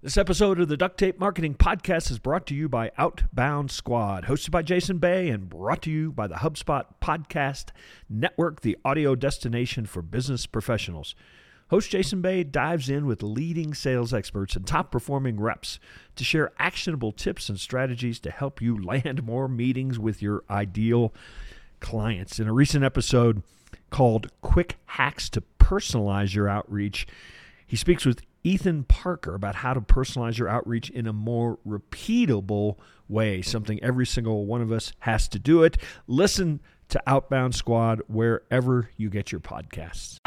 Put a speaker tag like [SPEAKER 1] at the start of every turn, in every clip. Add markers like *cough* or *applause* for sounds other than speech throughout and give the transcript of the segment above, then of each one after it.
[SPEAKER 1] This episode of the Duct Tape Marketing Podcast is brought to you by Outbound Squad, hosted by Jason Bay and brought to you by the HubSpot Podcast Network, the audio destination for business professionals. Host Jason Bay dives in with leading sales experts and top performing reps to share actionable tips and strategies to help you land more meetings with your ideal clients. In a recent episode called Quick Hacks to Personalize Your Outreach, he speaks with Ethan Parker about how to personalize your outreach in a more repeatable way, something every single one of us has to do it. Listen to Outbound Squad wherever you get your podcasts.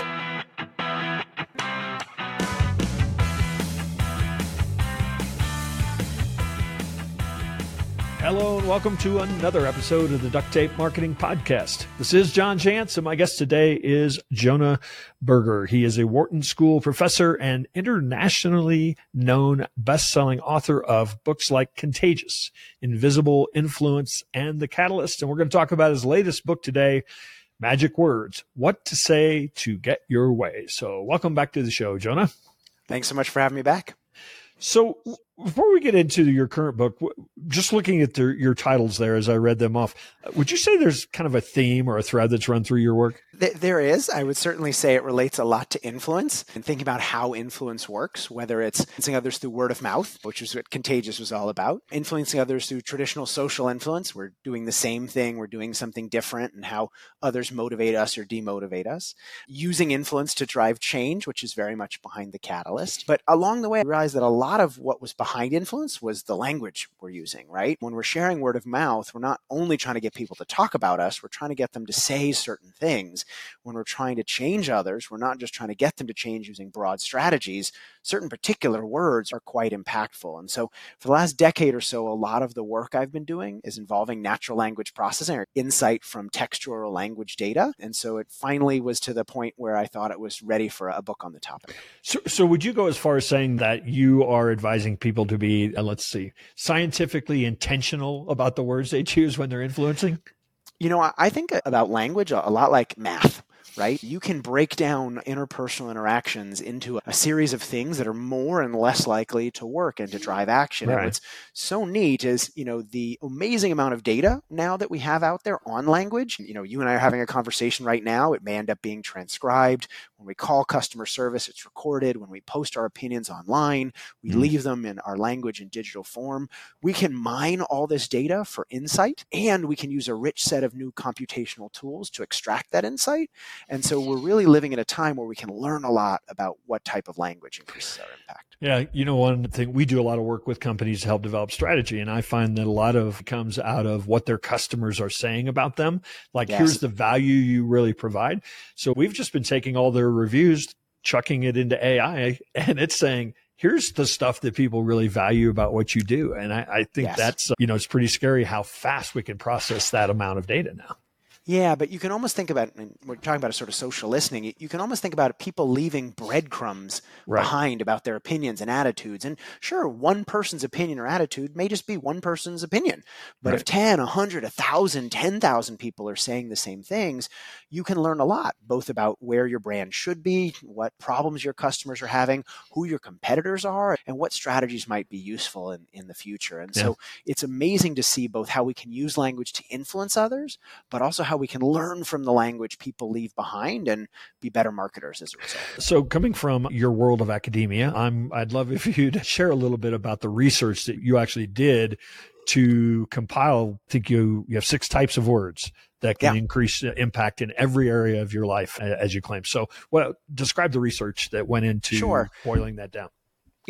[SPEAKER 1] Hello and welcome to another episode of the Duct Tape Marketing Podcast. This is John Jantsch, and my guest today is Jonah Berger. He is a Wharton School professor and internationally known best-selling author of books like Contagious, Invisible Influence, and The Catalyst. And we're going to talk about his latest book today, Magic Words, What to Say to Get Your Way. So welcome back to the show, Jonah.
[SPEAKER 2] Thanks so much for having me back.
[SPEAKER 1] So before we get into your current book, just looking at the, your titles there as I read them off, would you say there's kind of a theme or a thread that's run through your work?
[SPEAKER 2] There is. I would certainly say it relates a lot to influence and thinking about how influence works, whether it's influencing others through word of mouth, which is what Contagious was all about, influencing others through traditional social influence. We're doing the same thing, we're doing something different, and how others motivate us or demotivate us. Using influence to drive change, which is very much behind the catalyst. But along the way, I realized that a lot of what was behind influence was the language we're using, right? When we're sharing word of mouth, we're not only trying to get people to talk about us, we're trying to get them to say certain things when we're trying to change others, we're not just trying to get them to change using broad strategies. Certain particular words are quite impactful. And so, for the last decade or so, a lot of the work I've been doing is involving natural language processing or insight from textual language data. And so, it finally was to the point where I thought it was ready for a book on the topic.
[SPEAKER 1] So, so would you go as far as saying that you are advising people to be, uh, let's see, scientifically intentional about the words they choose when they're influencing?
[SPEAKER 2] You know, I think about language a lot like math right? You can break down interpersonal interactions into a series of things that are more and less likely to work and to drive action. Right. And what's so neat is, you know, the amazing amount of data now that we have out there on language. You know, you and I are having a conversation right now. It may end up being transcribed. When we call customer service, it's recorded. When we post our opinions online, we mm. leave them in our language in digital form. We can mine all this data for insight, and we can use a rich set of new computational tools to extract that insight. And so we're really living in a time where we can learn a lot about what type of language increases our impact.
[SPEAKER 1] Yeah, you know, one thing we do a lot of work with companies to help develop strategy, and I find that a lot of comes out of what their customers are saying about them. Like, yes. here's the value you really provide. So we've just been taking all their reviews, chucking it into AI, and it's saying, here's the stuff that people really value about what you do. And I, I think yes. that's, you know, it's pretty scary how fast we can process that amount of data now.
[SPEAKER 2] Yeah, but you can almost think about, and we're talking about a sort of social listening, you can almost think about people leaving breadcrumbs right. behind about their opinions and attitudes. And sure, one person's opinion or attitude may just be one person's opinion. But right. if 10, 100, 1,000, 10,000 people are saying the same things, you can learn a lot, both about where your brand should be, what problems your customers are having, who your competitors are, and what strategies might be useful in, in the future. And yeah. so it's amazing to see both how we can use language to influence others, but also how we can learn from the language people leave behind and be better marketers as a result.
[SPEAKER 1] So, coming from your world of academia, I'm I'd love *laughs* if you'd share a little bit about the research that you actually did to compile. I think you you have six types of words that can yeah. increase impact in every area of your life, uh, as you claim. So, what describe the research that went into sure. boiling that down?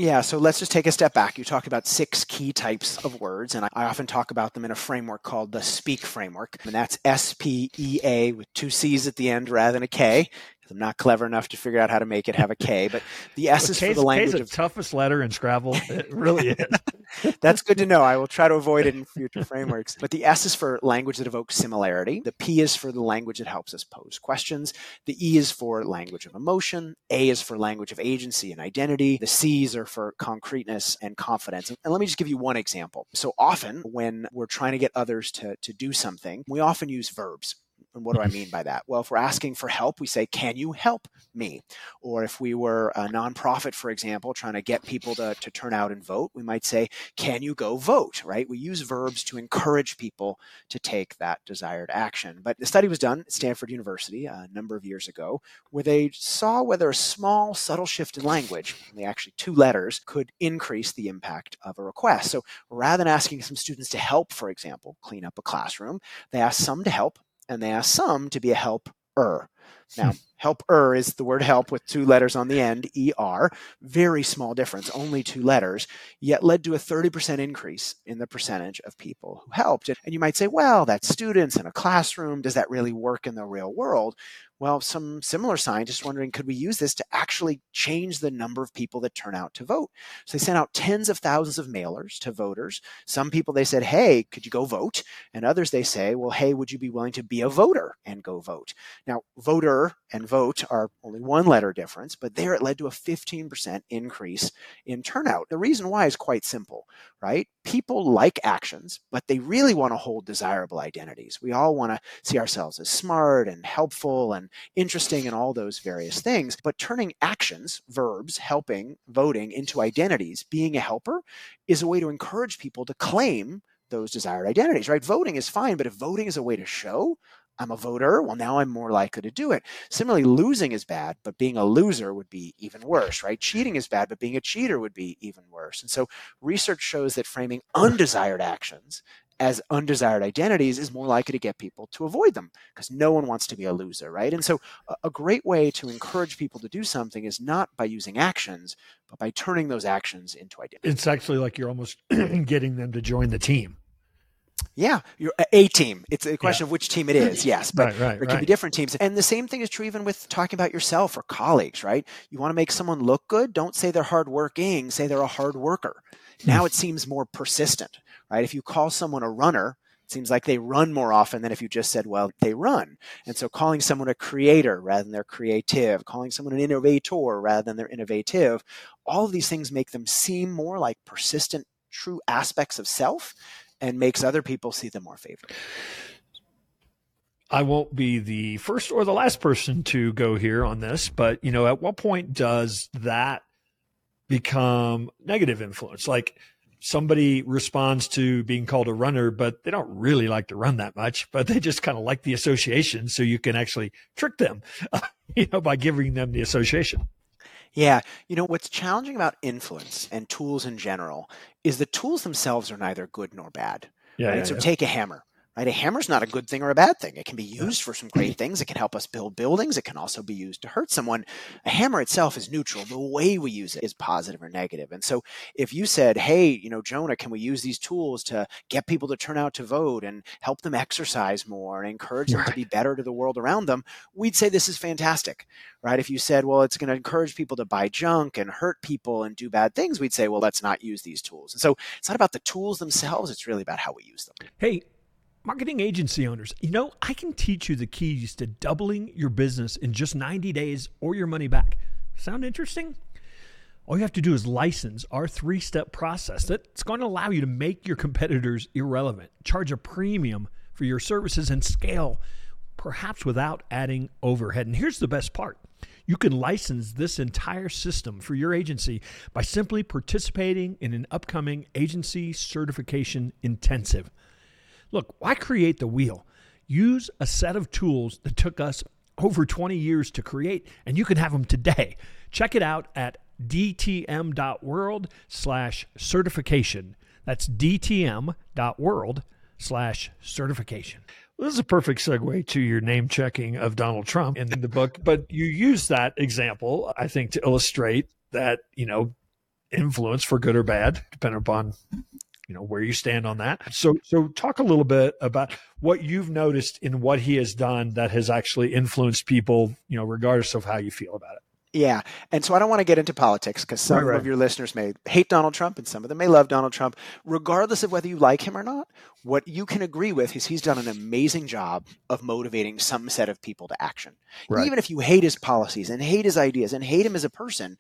[SPEAKER 2] Yeah, so let's just take a step back. You talk about six key types of words, and I often talk about them in a framework called the SPEAK framework. And that's S P E A with two C's at the end rather than a K. I'm not clever enough to figure out how to make it have a K, but the S well, is for the language.
[SPEAKER 1] K is the toughest letter in Scrabble. It really is. *laughs*
[SPEAKER 2] That's good to know. I will try to avoid it in future frameworks. But the S is for language that evokes similarity. The P is for the language that helps us pose questions. The E is for language of emotion. A is for language of agency and identity. The C's are for concreteness and confidence. And let me just give you one example. So often when we're trying to get others to, to do something, we often use verbs And what do I mm-hmm. mean by that? Well, if we're asking for help, we say, Can you help me? Or if we were a nonprofit, for example, trying to get people to, to turn out and vote, we might say, Can you go vote? Right? We use verbs to encourage people to take that desired action. But the study was done at Stanford University uh, a number of years ago where they saw whether a small, subtle shift in language, only actually two letters, could increase the impact of a request. So rather than asking some students to help, for example, clean up a classroom, they asked some to help and they asked some to be a helper. Now, *laughs* helper is the word help with two letters on the end, ER. Very small difference, only two letters, yet led to a 30% increase in the percentage of people who helped. And you might say, well, that's students in a classroom. Does that really work in the real world? Well, some similar scientists wondering could we use this to actually change the number of people that turn out to vote? So they sent out tens of thousands of mailers to voters. Some people they said, "Hey, could you go vote?" And others they say, "Well, hey, would you be willing to be a voter and go vote?" Now, voter and vote are only one letter difference, but there it led to a 15% increase in turnout. The reason why is quite simple, right? People like actions, but they really want to hold desirable identities. We all want to see ourselves as smart and helpful and interesting and all those various things. But turning actions, verbs, helping, voting into identities, being a helper, is a way to encourage people to claim those desired identities, right? Voting is fine, but if voting is a way to show I'm a voter, well, now I'm more likely to do it. Similarly, losing is bad, but being a loser would be even worse, right? Cheating is bad, but being a cheater would be even worse. And so research shows that framing undesired actions as undesired identities is more likely to get people to avoid them because no one wants to be a loser, right? And so, a, great way to encourage people to do something is not by using actions, but by turning those actions into identities.
[SPEAKER 1] It's actually like you're almost *clears throat* getting them to join the team.
[SPEAKER 2] Yeah, you're a team. It's a question yeah. of which team it is. Yes, but
[SPEAKER 1] right, right,
[SPEAKER 2] there can
[SPEAKER 1] right.
[SPEAKER 2] be different teams. And the same thing is true even with talking about yourself or colleagues, right? You want to make someone look good. Don't say they're hardworking. Say they're a hard worker. Hmm. Now it seems more persistent, right? If you call someone a runner, it seems like they run more often than if you just said, well, they run. And so calling someone a creator rather than they're creative, calling someone an innovator rather than they're innovative, all of these things make them seem more like persistent, true aspects of self and makes other people see them more favorably.
[SPEAKER 1] I won't be the first or the last person to go here on this, but you know, at what point does that become negative influence. Like somebody responds to being called a runner, but they don't really like to run that much, but they just kind of like the association. So you can actually trick them, *laughs* you know, by giving them the association.
[SPEAKER 2] Yeah. You know, what's challenging about influence and tools in general is the tools themselves are neither good nor bad.
[SPEAKER 1] Yeah.
[SPEAKER 2] Right?
[SPEAKER 1] yeah
[SPEAKER 2] so
[SPEAKER 1] yeah.
[SPEAKER 2] take a hammer right? A hammer's not a good thing or a bad thing. It can be used for some great things. It can help us build buildings. It can also be used to hurt someone. A hammer itself is neutral. The way we use it is positive or negative. And so if you said, hey, you know, Jonah, can we use these tools to get people to turn out to vote and help them exercise more and encourage them to be better to the world around them, we'd say this is fantastic, right? If you said, well, it's going to encourage people to buy junk and hurt people and do bad things, we'd say, well, let's not use these tools. And so it's not about the tools themselves. It's really about how we use them.
[SPEAKER 1] Hey, Marketing agency owners, you know, I can teach you the keys to doubling your business in just 90 days or your money back. Sound interesting? All you have to do is license our three step process that's going to allow you to make your competitors irrelevant, charge a premium for your services, and scale, perhaps without adding overhead. And here's the best part you can license this entire system for your agency by simply participating in an upcoming agency certification intensive. Look, why create the wheel? Use a set of tools that took us over 20 years to create, and you can have them today. Check it out at dtm.world slash certification. That's dtm.world slash certification. Well, this is a perfect segue to your name checking of Donald Trump in the book, but you use that example, I think, to illustrate that, you know, influence for good or bad, depending upon you know where you stand on that so so talk a little bit about what you've noticed in what he has done that has actually influenced people you know regardless of how you feel about it
[SPEAKER 2] yeah. And so I don't want to get into politics because some right, right. of your listeners may hate Donald Trump and some of them may love Donald Trump. Regardless of whether you like him or not, what you can agree with is he's done an amazing job of motivating some set of people to action. Right. Even if you hate his policies and hate his ideas and hate him as a person,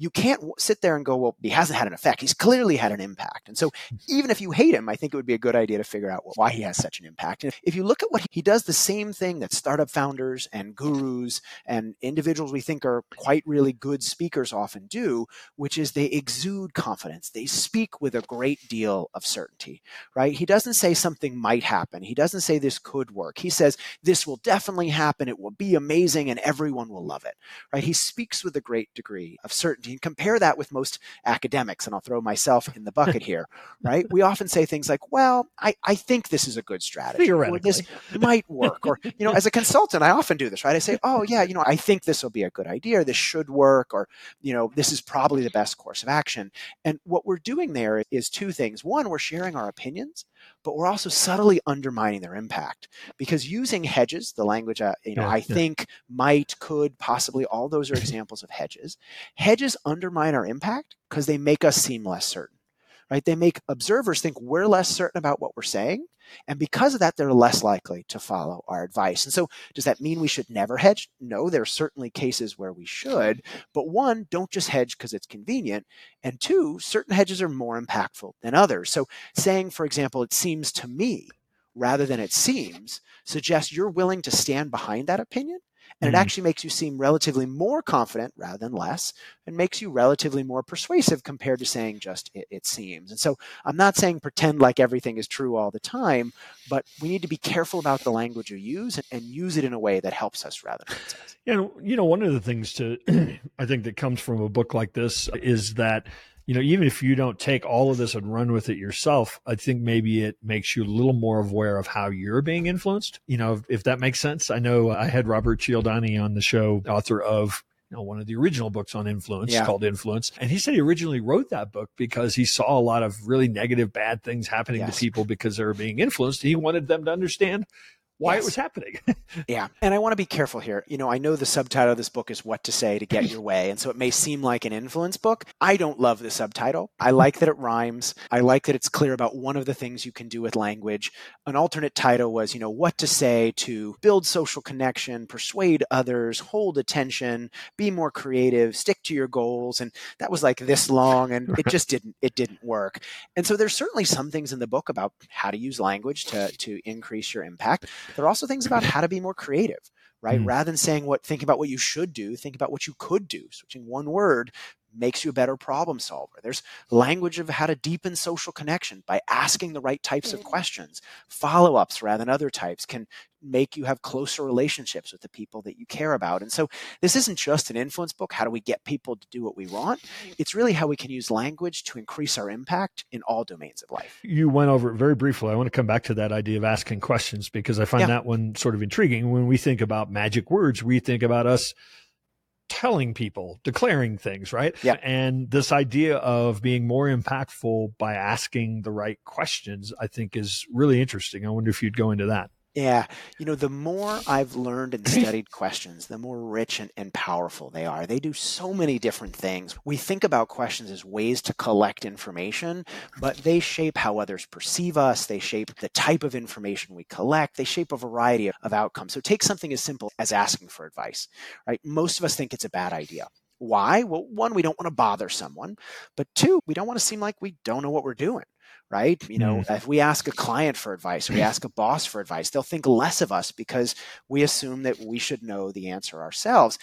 [SPEAKER 2] you can't sit there and go, well, he hasn't had an effect. He's clearly had an impact. And so hmm. even if you hate him, I think it would be a good idea to figure out why he has such an impact. And if you look at what he does, the same thing that startup founders and gurus and individuals we think are quite really good speakers often do, which is they exude confidence. They speak with a great deal of certainty, right? He doesn't say something might happen. He doesn't say this could work. He says this will definitely happen. It will be amazing and everyone will love it, right? He speaks with a great degree of certainty and compare that with most academics. And I'll throw myself in the bucket here, *laughs* right? We often say things like, well, I, I think this is a good strategy. Or this *laughs* might work. Or, you know, as a consultant, I often do this, right? I say, oh, yeah, you know, I think this will be a good idea. This should work. Or, you know, this is probably the best course of action. And what we're doing there is two things. One, we're sharing our opinions, but we're also subtly undermining their impact because using hedges, the language, uh, you know, yeah, I yeah. think, might, could, possibly, all those are *laughs* examples of hedges. Hedges undermine our impact because they make us seem less certain right? They make observers think we're less certain about what we're saying. And because of that, they're less likely to follow our advice. And so, does that mean we should never hedge? No, there are certainly cases where we should. But one, don't just hedge because it's convenient. And two, certain hedges are more impactful than others. So, saying, for example, it seems to me rather than it seems suggests you're willing to stand behind that opinion and mm-hmm. it actually makes you seem relatively more confident rather than less, and makes you relatively more persuasive compared to saying just it, it, seems. And so I'm not saying pretend like everything is true all the time, but we need to be careful about the language you use and, and use it in a way that helps us rather than hurts
[SPEAKER 1] us. You know, you know, one of the things to *clears throat* I think that comes from a book like this is that you know, even if you don't take all of this and run with it yourself, I think maybe it makes you a little more aware of how you're being influenced. You know, if, if that makes sense. I know I had Robert Cialdini on the show, author of you know, one of the original books on influence yeah. called Influence. And he said he originally wrote that book because he saw a lot of really negative, bad things happening yes. to people because they were being influenced. He wanted them to understand why yes. it was happening. *laughs*
[SPEAKER 2] yeah. And I want to be careful here. You know, I know the subtitle of this book is What to Say to Get Your Way. And so it may seem like an influence book. I don't love the subtitle. I like that it rhymes. I like that it's clear about one of the things you can do with language. An alternate title was, you know, What to Say to Build Social Connection, Persuade Others, Hold Attention, Be More Creative, Stick to Your Goals. And that was like this long and it just didn't, it didn't work. And so there's certainly some things in the book about how to use language to, to increase your impact. There are also things about how to be more creative, right? Mm. Rather than saying what, think about what you should do, think about what you could do. Switching one word makes you a better problem solver. There's language of how to deepen social connection by asking the right types of questions. Follow ups rather than other types can make you have closer relationships with the people that you care about. And so this isn't just an influence book. How do we get people to do what we want? It's really how we can use language to increase our impact in all domains of life.
[SPEAKER 1] You went over it very briefly. I want to come back to that idea of asking questions because I find yeah. that one sort of intriguing. When we think about magic words, we think about us telling people, declaring things, right?
[SPEAKER 2] Yeah.
[SPEAKER 1] And this idea of being more impactful by asking the right questions, I think is really interesting. I wonder if you'd go into that.
[SPEAKER 2] Yeah. You know, the more I've learned and studied questions, the more rich and, and, powerful they are. They do so many different things. We think about questions as ways to collect information, but they shape how others perceive us. They shape the type of information we collect. They shape a variety of, of outcomes. So take something as simple as asking for advice, right? Most of us think it's a bad idea. Why? Well, one, we don't want to bother someone, but two, we don't want to seem like we don't know what we're doing right? You know, mm. if we ask a client for advice, we ask a *laughs* boss for advice, they'll think less of us because we assume that we should know the answer ourselves.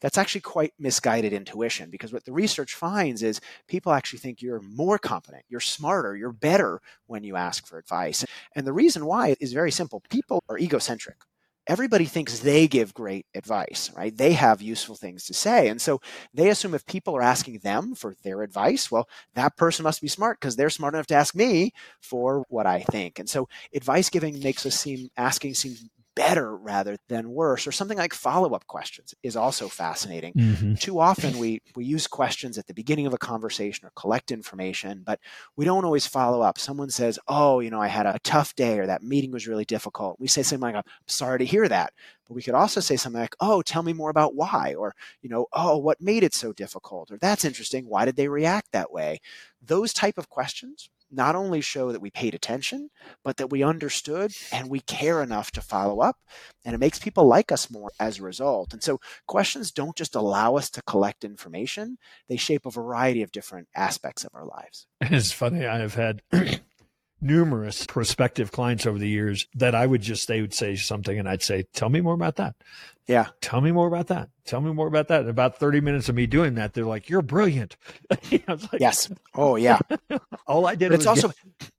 [SPEAKER 2] That's actually quite misguided intuition because what the research finds is people actually think you're more competent, you're smarter, you're better when you ask for advice. And the reason why is very simple. People are egocentric everybody thinks they give great advice, right? They have useful things to say. And so they assume if people are asking them for their advice, well, that person must be smart because they're smart enough to ask me for what I think. And so advice giving makes us seem asking seems better rather than worse or something like follow-up questions is also fascinating. Mm-hmm. too often we we use questions at the beginning of a conversation or collect information but we don't always follow up. Someone says oh you know i had a tough day or that meeting was really difficult. We say something like i'm sorry to hear that. But we could also say something like oh tell me more about why or you know oh what made it so difficult? or that's interesting. Why did they react that way? Those type of questions not only show that we paid attention, but that we understood and we care enough to follow up. And it makes people like us more as a result. And so questions don't just allow us to collect information, they shape a variety of different aspects of our lives. *laughs*
[SPEAKER 1] It's funny. I have had *clears throat* numerous prospective clients over the years that I would just, they would say something and I'd say, tell me more about that.
[SPEAKER 2] Yeah.
[SPEAKER 1] Tell me more about that. Tell me more about that. And about 30 minutes of me doing that, they're like, you're brilliant. *laughs*
[SPEAKER 2] like, yes. Oh, yeah. *laughs*
[SPEAKER 1] All I did
[SPEAKER 2] it's also, get-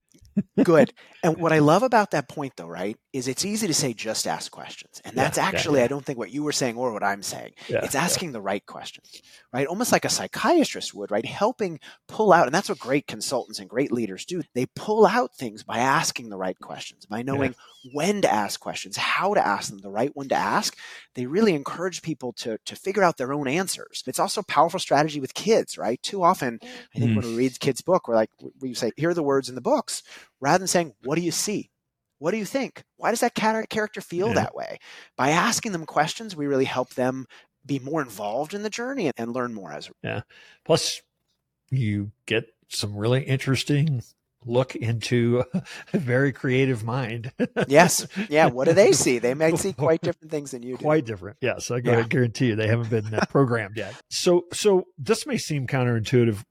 [SPEAKER 2] Good. And what I *laughs* love about that point, though, right, is it's easy to say just ask questions. And that's yeah, actually, yeah, yeah. I don't think what you were saying or what I'm saying. it's asking the right questions, right? Almost like a psychiatrist would, right? Helping pull out, and that's what great consultants and great leaders do. They pull out things by asking the right questions, by knowing when to ask questions, how to ask them, the right one to ask. They really encourage people to, to figure out their own answers. It's also a powerful strategy with kids, right? Too often, I think mm. when we read kids' book, we're like, we say, here are the words in the books rather than saying, What do you see? What do you think? Why does that character feel yeah. that way? By asking them questions, we really help them be more involved in the journey and learn more as
[SPEAKER 1] yeah. Plus, you get some really interesting look into *laughs* a very creative mind.
[SPEAKER 2] yes. Yeah. What do they *laughs* see? They might see quite *laughs* different things than you do.
[SPEAKER 1] Quite different. Yes. I yeah. guarantee you they haven't been uh, programmed yet. So, so this may seem counterintuitive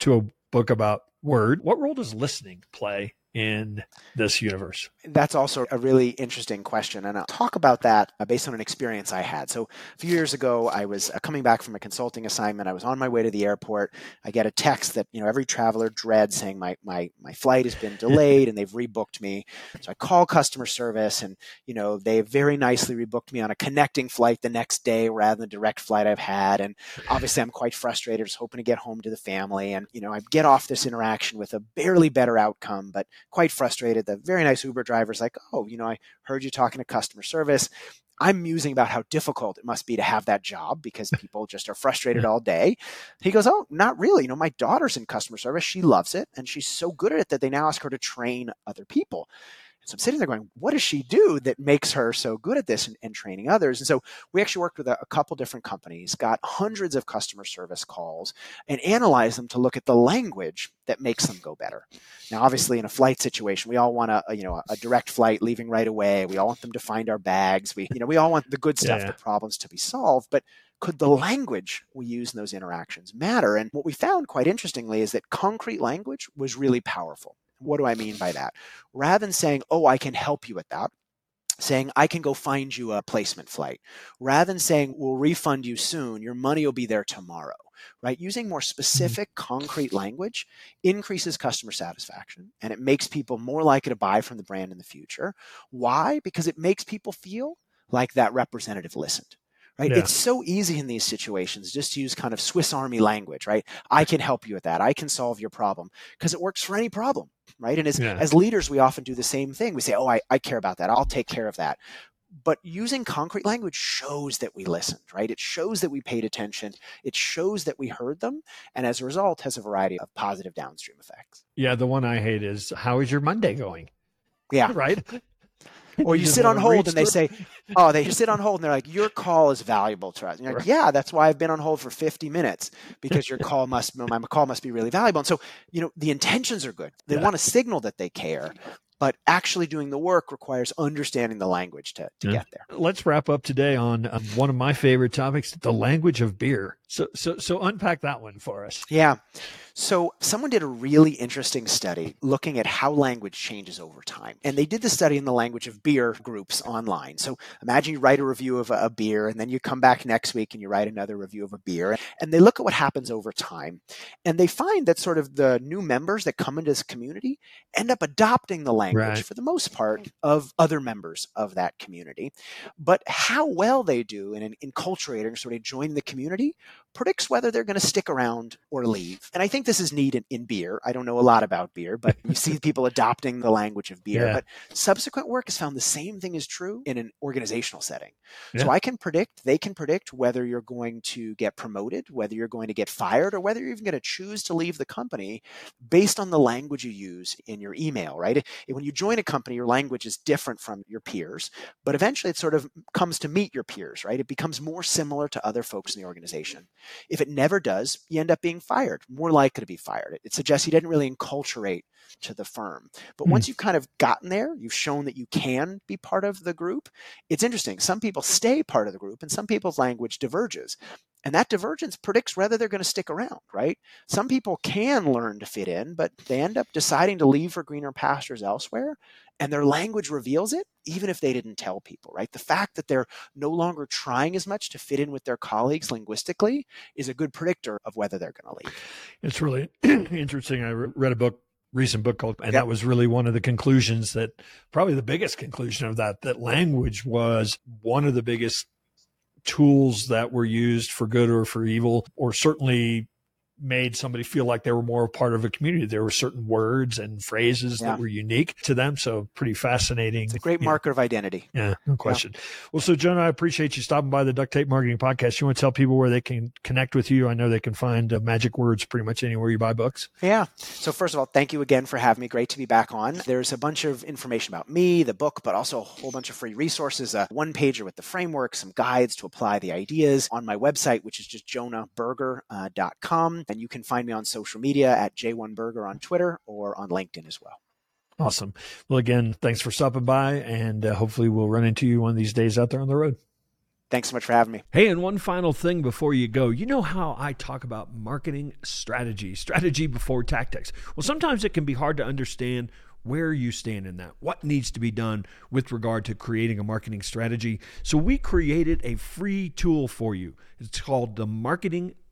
[SPEAKER 1] to a book about word. What role does listening play in this universe?
[SPEAKER 2] That's also a really interesting question. And I'll talk about that uh, based on an experience I had. So, a few years ago, I was uh, coming back from a consulting assignment. I was on my way to the airport. I get a text that, you know, every traveler dreads saying my, my, my flight has been *laughs* delayed and they've rebooked me. So, I call customer service and, you know, they very nicely rebooked me on a connecting flight the next day rather than the direct flight I've had. And obviously, I'm quite frustrated, just hoping to get home to the family. And, you know, I get off this interaction with a barely better outcome, but quite frustrated. The very nice Uber driver's like, oh, you know, I heard you talking to customer service. I'm musing about how difficult it must be to have that job because *laughs* people just are frustrated all day. He goes, Oh, not really. You know, my daughter's in customer service. She loves it. And she's so good at it that they now ask her to train other people. So I'm sitting there going, what does she do that makes her so good at this and, and training others? And so we actually worked with a, a, couple different companies, got hundreds of customer service calls, and analyzed them to look at the language that makes them go better. Now, obviously, in a flight situation, we all want a, you know a direct flight leaving right away. We all want them to find our bags. We you know we all want the good stuff, yeah. the problems to be solved, but could the language we use in those interactions matter? And what we found quite interestingly is that concrete language was really powerful. What do I mean by that? Rather than saying, oh, I can help you with that, saying, I can go find you a placement flight. Rather than saying, we'll refund you soon, your money will be there tomorrow. Right? Using more mm-hmm. specific, concrete language increases customer satisfaction and it makes people more likely to buy from the brand in the future. Why? Because it makes people feel like that representative listened right? Yeah. It's so easy in these situations just to use kind of Swiss Army language, right? I can help you with that. I can solve your problem because it works for any problem, right? And as, yeah. as leaders, we often do the same thing. We say, oh, I, I care about that. I'll take care of that. But using concrete language shows that we listened, right? It shows that we paid attention. It shows that we heard them. And as a result, has a variety of positive downstream effects.
[SPEAKER 1] Yeah. The one I hate is how is your Monday going?
[SPEAKER 2] Yeah. *laughs*
[SPEAKER 1] Right. *laughs*
[SPEAKER 2] or you, sit on hold and they say, *laughs* "Oh, they sit on hold and they're like, your call is valuable to us." And you're like, "Yeah, that's why I've been on hold for 50 minutes because your call must my call must be really valuable." And so, you know, the intentions are good. They yeah. want to signal that they care, but actually doing the work requires understanding the language to, to yeah. get there.
[SPEAKER 1] Let's wrap up today on um, one of my favorite topics, the language of beer. So, so, so unpack that one for us.
[SPEAKER 2] Yeah. So, someone did a really interesting study looking at how language changes over time. And they did the study in the language of beer groups online. So, imagine you write a review of a, beer, and then you come back next week and you write another review of a beer. And they look at what happens over time. And they find that sort of the new members that come into this community end up adopting the language right. for the most part of other members of that community. But how well they do in an enculturating, sort of joining the community, predicts whether they're going to stick around or mm. leave. And I think this is neat in, in, beer. I don't know a lot about beer, but you see *laughs* people adopting the language of beer. Yeah. But subsequent work has found the same thing is true in an organizational setting. Yeah. So I can predict, they can predict whether you're going to get promoted, whether you're going to get fired, or whether you're even going to choose to leave the company based on the language you use in your email, right? When you join a company, your language is different from your peers, but eventually it sort of comes to meet your peers, right? It becomes more similar to other folks in the organization. If it never does, you end up being fired, more likely to be fired. It suggests you didn't really enculturate to the firm. But mm. once you've kind of gotten there, you've shown that you can be part of the group. It's interesting. Some people stay part of the group and some people's language diverges. And that divergence predicts whether they're going to stick around, right? Some people can learn to fit in, but they end up deciding to leave for greener pastures elsewhere. And their language reveals it, even if they didn't tell people, right? The fact that they're no longer trying as much to fit in with their colleagues linguistically is a good predictor of whether they're going to leave.
[SPEAKER 1] It's really *clears throat* interesting. I read a book recent book called and yep. that was really one of the conclusions that probably the biggest conclusion of that that language was one of the biggest tools that were used for good or for evil or certainly made somebody feel like they were more a part of a community. There were certain words and phrases yeah. that were unique to them. So pretty fascinating.
[SPEAKER 2] It's a great marker know. of identity.
[SPEAKER 1] Yeah, no question. Yeah. Well, so Jonah, I appreciate you stopping by the Duct Tape Marketing Podcast. You want to tell people where they can connect with you? I know they can find uh, magic words pretty much anywhere you buy books.
[SPEAKER 2] Yeah. So first of all, thank you again for having me. Great to be back on. There's a bunch of information about me, the book, but also a whole bunch of free resources, a one pager with the framework, some guides to apply the ideas on my website, which is just jonahberger.com. And you can find me on social media at J1Berger on Twitter or on LinkedIn as well.
[SPEAKER 1] Awesome. Well, again, thanks for stopping by, and uh, hopefully we'll run into you one of these days out there on the road.
[SPEAKER 2] Thanks so much for having me.
[SPEAKER 1] Hey, and one final thing before you go. You know how I talk about marketing strategy, strategy before tactics. Well, sometimes it can be hard to understand where you stand in that, what needs to be done with regard to creating a marketing strategy. So, we created a free tool for you. It's called the Marketing